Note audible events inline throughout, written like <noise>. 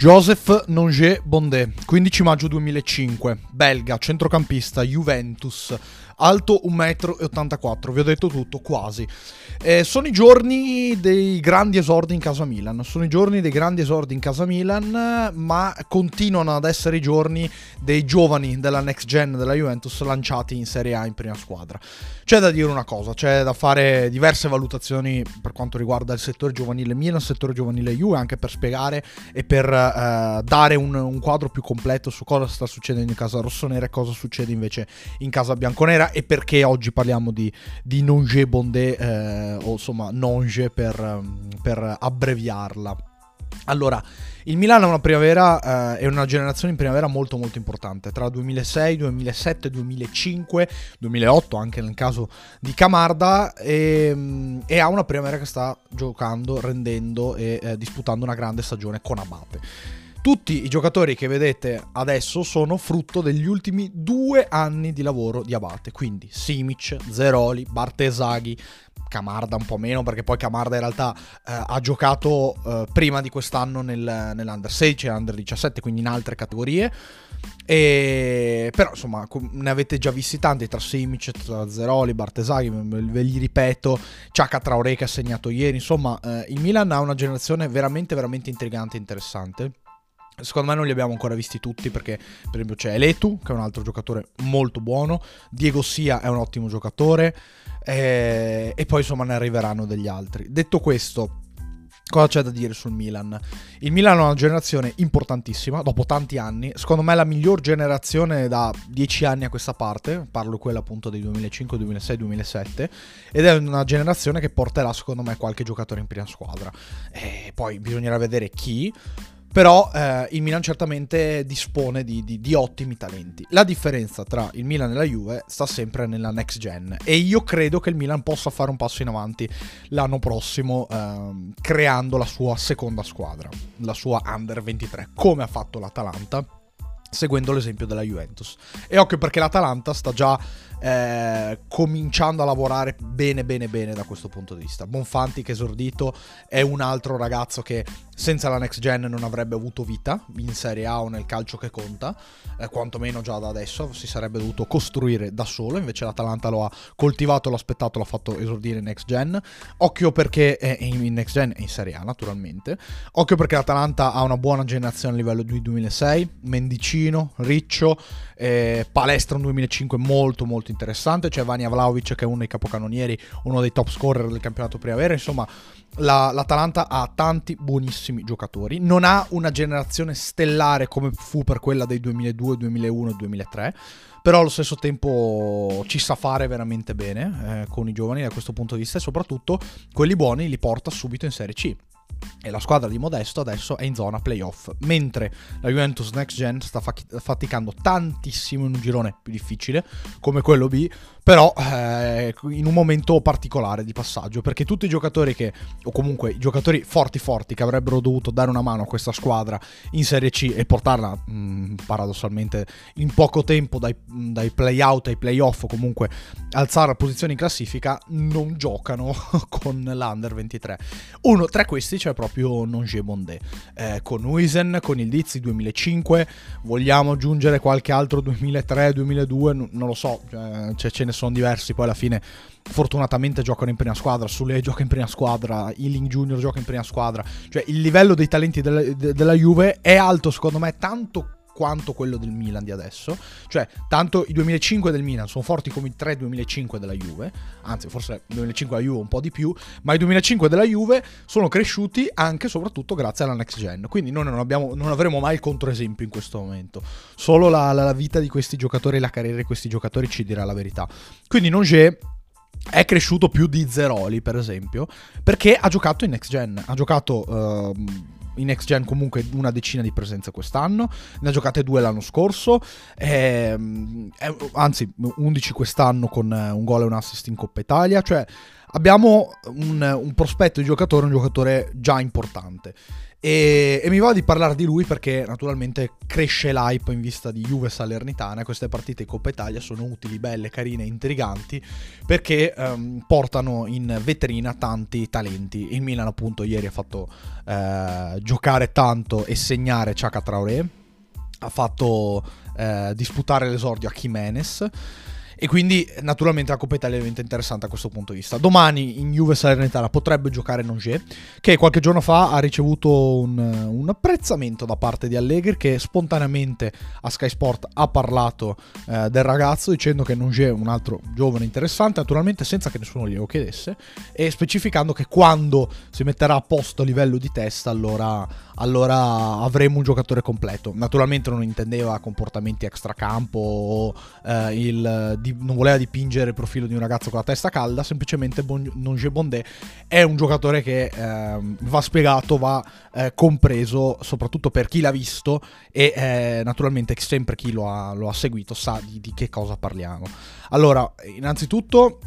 Joseph Nonge Bondé, 15 maggio 2005, belga, centrocampista, Juventus, alto 1,84 m, vi ho detto tutto, quasi. Eh, sono i giorni dei grandi esordi in casa Milan, sono i giorni dei grandi esordi in casa Milan, ma continuano ad essere i giorni dei giovani della next gen della Juventus lanciati in Serie A in prima squadra. C'è da dire una cosa, c'è da fare diverse valutazioni per quanto riguarda il settore giovanile Milan, il settore giovanile Juve, anche per spiegare e per eh, dare un, un, quadro più completo su cosa sta succedendo in casa rossonera e cosa succede invece in casa bianconera e perché oggi parliamo di, di Nonge Bondé, eh, o insomma Nonge per, per abbreviarla. Allora, il Milan è una primavera, eh, è una generazione in primavera molto molto importante, tra 2006, 2007, 2005, 2008 anche nel caso di Camarda e, e ha una primavera che sta giocando, rendendo e eh, disputando una grande stagione con Abate. Tutti i giocatori che vedete adesso sono frutto degli ultimi due anni di lavoro di Abate, quindi Simic, Zeroli, Bartesaghi, Camarda un po' meno perché poi Camarda in realtà eh, ha giocato eh, prima di quest'anno nel, nell'Under 16 e Under 17, quindi in altre categorie. E... Però insomma ne avete già visti tanti tra Simic, tra Zeroli, Bartesaghi, ve li ripeto, Ciaca Traoré che ha segnato ieri, insomma eh, il Milan ha una generazione veramente veramente intrigante e interessante. Secondo me non li abbiamo ancora visti tutti perché per esempio c'è Eletu che è un altro giocatore molto buono, Diego Sia è un ottimo giocatore, e, e poi insomma ne arriveranno degli altri. Detto questo, Cosa c'è da dire sul Milan? Il Milan è una generazione importantissima, dopo tanti anni, secondo me è la miglior generazione da 10 anni a questa parte, parlo quella appunto dei 2005, 2006, 2007, ed è una generazione che porterà secondo me qualche giocatore in prima squadra. E poi bisognerà vedere chi, però eh, il Milan certamente dispone di, di, di, ottimi talenti. La differenza tra il Milan e la Juve sta sempre nella next gen e io credo che il Milan possa fare un passo in avanti l'anno prossimo eh, creando la sua seconda squadra, la sua under 23, come ha fatto l'Atalanta, seguendo l'esempio della Juventus. E occhio perché l'Atalanta sta già eh, cominciando a lavorare bene bene bene da questo punto di vista. Bonfanti che esordito è un altro ragazzo che senza la next gen non avrebbe avuto vita in Serie A o nel calcio che conta, eh, quantomeno già da adesso si sarebbe dovuto costruire da solo, invece l'Atalanta lo ha coltivato, l'ha aspettato, l'ha fatto esordire in next gen. Occhio perché è in next gen e in Serie A naturalmente. Occhio perché l'Atalanta ha una buona generazione a livello di 2006, Mendicino, Riccio, eh, Palestra 2005 molto molto interessante, c'è Vania Vlaovic che è uno dei capocannonieri, uno dei top scorer del campionato primavera, insomma la, l'Atalanta ha tanti buonissimi giocatori, non ha una generazione stellare come fu per quella dei 2002, 2001 e 2003, però allo stesso tempo ci sa fare veramente bene eh, con i giovani da questo punto di vista e soprattutto quelli buoni li porta subito in Serie C e la squadra di Modesto adesso è in zona playoff, mentre la Juventus Next Gen sta faticando tantissimo in un girone più difficile come quello B, però eh, in un momento particolare di passaggio, perché tutti i giocatori che, o comunque i giocatori forti forti che avrebbero dovuto dare una mano a questa squadra in Serie C e portarla mh, mm, paradossalmente in poco tempo dai, dai play-out ai play-off o comunque alzare la posizione in classifica, non giocano <laughs> con l'Under 23. Uno tra questi c'è proprio Nonge Bondé, eh, con Uisen, con il Dizzi 2005, vogliamo aggiungere qualche altro 2003, 2002, n- non lo so, cioè, ce ne sono diversi, poi alla fine fortunatamente giocano in prima squadra, Sule gioca in prima squadra, Ealing Junior gioca in prima squadra, cioè il livello dei talenti della, de- della Juve è alto secondo me tanto quanto quello del Milan di adesso. Cioè, tanto i 2005 del Milan sono forti come i 3 2005 della Juve, anzi forse il 2005 della Juve un po' di più, ma i 2005 della Juve sono cresciuti anche e soprattutto grazie alla next gen. Quindi noi non, abbiamo, non avremo mai il controesempio in questo momento. Solo la, la, la vita di questi giocatori e la carriera di questi giocatori ci dirà la verità. Quindi non è cresciuto più di Zeroli, per esempio, perché ha giocato in next gen. Ha giocato. Uh, in next gen comunque una decina di presenze quest'anno, ne ha giocate due l'anno scorso, ehm, eh, anzi 11 quest'anno con un gol e un assist in Coppa Italia, cioè abbiamo un, un prospetto di giocatore, un giocatore già importante. E, e, mi va di parlare di lui perché naturalmente cresce l'hype in vista di Juve Salernitana. Queste partite Coppa Italia sono utili, belle, carine, intriganti perché um, portano in vetrina tanti talenti. Il Milan, appunto, ieri ha fatto uh, giocare tanto e segnare Chaka Traoré, ha fatto uh, disputare l'esordio a Jimenez. E quindi naturalmente la Coppa Italia diventa interessante a questo punto di vista. Domani in Juve Salernitana potrebbe giocare Nonger, che qualche giorno fa ha ricevuto un, un, apprezzamento da parte di Allegri, che spontaneamente a Sky Sport ha parlato eh, del ragazzo dicendo che Nonger è un altro giovane interessante, naturalmente senza che nessuno glielo chiedesse, e specificando che quando si metterà a posto a livello di testa allora, allora avremo un giocatore completo. Naturalmente non intendeva comportamenti extracampo o eh, il di, non voleva dipingere il profilo di un ragazzo con la testa calda, semplicemente bon, Nonge Bondé è un giocatore che eh, va spiegato, va eh, compreso, soprattutto per chi l'ha visto e eh, naturalmente sempre chi lo ha, lo ha seguito sa di, di che cosa parliamo. Allora, innanzitutto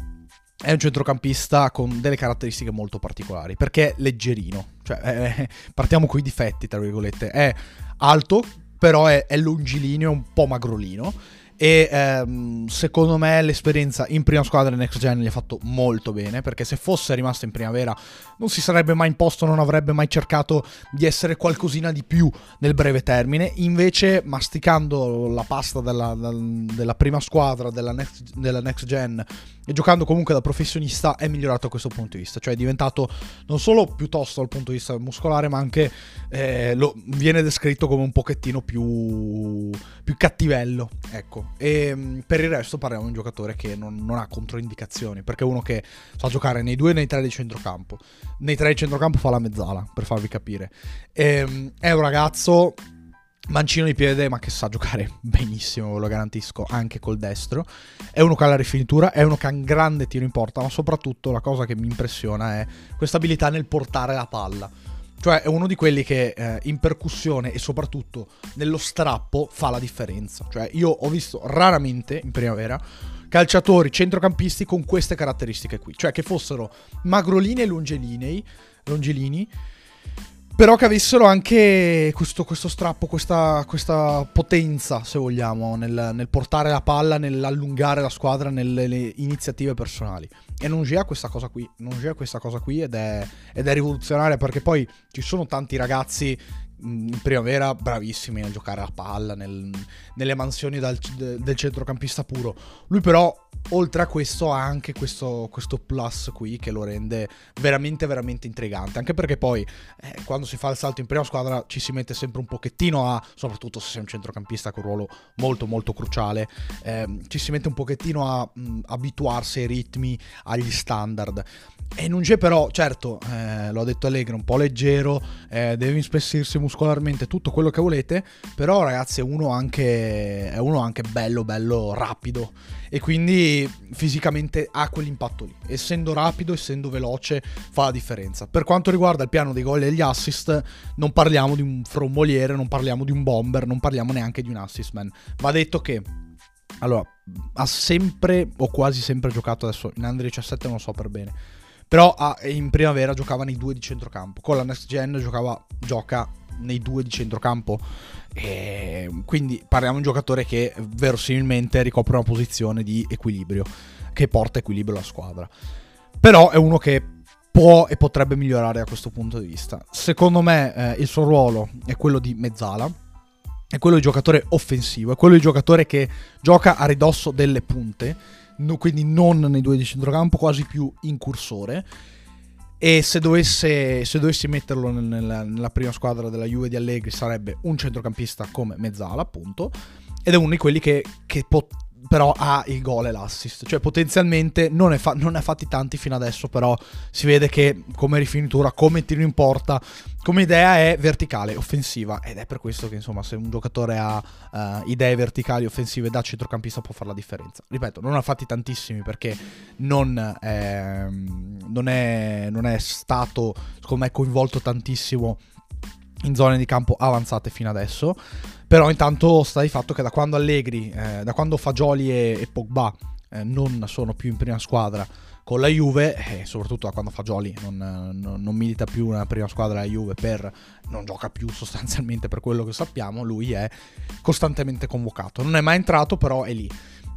è un centrocampista con delle caratteristiche molto particolari, perché è leggerino, cioè eh, partiamo con i difetti, tra virgolette, è alto, però è, è longilineo, un po' magrolino e ehm, secondo me l'esperienza in prima squadra in Next Gen gli ha fatto molto bene perché se fosse rimasto in primavera non si sarebbe mai imposto, non avrebbe mai cercato di essere qualcosina di più nel breve termine. Invece, masticando la pasta della, della prima squadra della next, della next Gen e giocando comunque da professionista, è migliorato a questo punto di vista. Cioè, è diventato non solo più tosto dal punto di vista muscolare, ma anche eh, lo, viene descritto come un pochettino più, più cattivello. Ecco. E mm, per il resto parliamo di un giocatore che non, non ha controindicazioni, perché è uno che sa giocare nei due e nei tre di centrocampo nei tre di centrocampo fa la mezzala, per farvi capire. E, ehm, è un ragazzo mancino di piede, ma che sa giocare <laughs> benissimo, ve lo garantisco, anche col destro. È uno che ha la rifinitura, è uno che ha un grande tiro in porta, ma soprattutto la cosa che mi impressiona è questa abilità nel portare la palla. Cioè è uno di quelli che eh, in percussione e soprattutto nello strappo fa la differenza. Cioè io ho visto raramente in primavera calciatori centrocampisti con queste caratteristiche qui, cioè che fossero magrolini e longelinei, longilini, però che avessero anche questo, questo strappo, questa, questa, potenza, se vogliamo, nel, nel, portare la palla, nell'allungare la squadra, nelle iniziative personali. E non c'è questa cosa qui, non c'è questa cosa qui ed è, ed è rivoluzionaria perché poi ci sono tanti ragazzi in primavera bravissimi a giocare a palla nel, nelle mansioni dal, del centrocampista puro. Lui però oltre a questo ha anche questo, questo, plus qui che lo rende veramente veramente intrigante. Anche perché poi eh, quando si fa il salto in prima squadra ci si mette sempre un pochettino a, soprattutto se sei un centrocampista con un ruolo molto molto cruciale, eh, ci si mette un pochettino a mh, abituarsi ai ritmi, agli standard. E non c'è però, certo, eh, l'ho detto Allegri, un po' leggero, eh, deve ispessirsi muscolarmente, tutto quello che volete, però ragazzi è uno anche, è uno anche bello, bello rapido e quindi fisicamente ha quell'impatto lì. Essendo rapido, essendo veloce, fa la differenza. Per quanto riguarda il piano dei gol e degli assist, non parliamo di un fromboliere, non parliamo di un bomber, non parliamo neanche di un assist man. Va detto che allora, ha sempre o quasi sempre giocato adesso in Under 17 non so per bene però ah, in primavera giocava nei due di centrocampo. Con la next gen giocava, gioca nei due di centrocampo. E quindi parliamo di un giocatore che verosimilmente ricopre una posizione di equilibrio, che porta equilibrio alla squadra. Però è uno che può e potrebbe migliorare da questo punto di vista. Secondo me eh, il suo ruolo è quello di mezzala, è quello di giocatore offensivo, è quello di giocatore che gioca a ridosso delle punte no, quindi non nei due di centrocampo, quasi più incursore. E se, dovesse, se dovessi metterlo nella, nella, prima squadra della Juve di Allegri sarebbe un centrocampista come mezzala, appunto. Ed è uno di quelli che, che pot- però ha il gol e l'assist. Cioè potenzialmente non ne, fa- non ne, ha fatti tanti fino adesso, però si vede che come rifinitura, come tiro in porta, come idea è verticale, offensiva. Ed è per questo che insomma se un giocatore ha uh, idee verticali, offensive da centrocampista può fare la differenza. Ripeto, non ne ha fatti tantissimi perché non, eh, non, è, non è stato, secondo me, coinvolto tantissimo in zone di campo avanzate fino adesso. Però intanto sta di fatto che da quando Allegri, eh, da quando Fagioli e, e Pogba eh, non sono più in prima squadra con la Juve, e eh, soprattutto da quando Fagioli non, non, non milita più nella prima squadra della Juve per non gioca più sostanzialmente per quello che sappiamo, lui è costantemente convocato. Non è mai entrato, però è lì.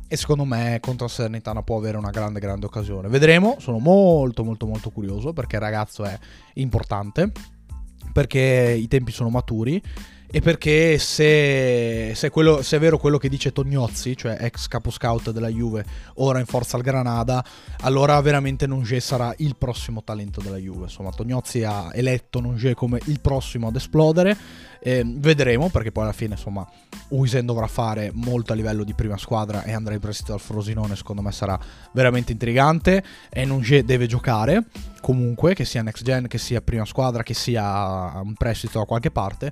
E secondo me contro Salernitana può avere una grande, grande occasione. Vedremo, sono molto, molto, molto curioso perché il ragazzo è importante, perché i tempi sono maturi e perché se, se, quello, se, è vero quello che dice Tognozzi, cioè ex capo scout della Juve, ora in forza al Granada, allora veramente Nonge sarà il prossimo talento della Juve. Insomma, Tognozzi ha eletto Nonge come il prossimo ad esplodere. Eh, vedremo perché poi alla fine insomma Uisen dovrà fare molto a livello di prima squadra e andrà in prestito al Frosinone secondo me sarà veramente intrigante e Nonge deve giocare comunque che sia next gen che sia prima squadra che sia un prestito da qualche parte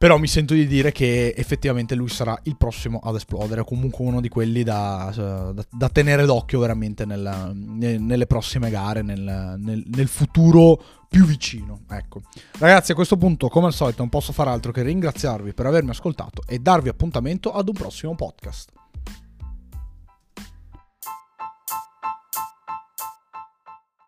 però mi sento di dire che effettivamente lui sarà il prossimo ad esplodere, comunque uno di quelli da, da, da tenere d'occhio veramente nella, nelle prossime gare, nel, nel, nel futuro più vicino. Ecco. Ragazzi, a questo punto, come al solito, non posso fare altro che ringraziarvi per avermi ascoltato e darvi appuntamento ad un prossimo podcast.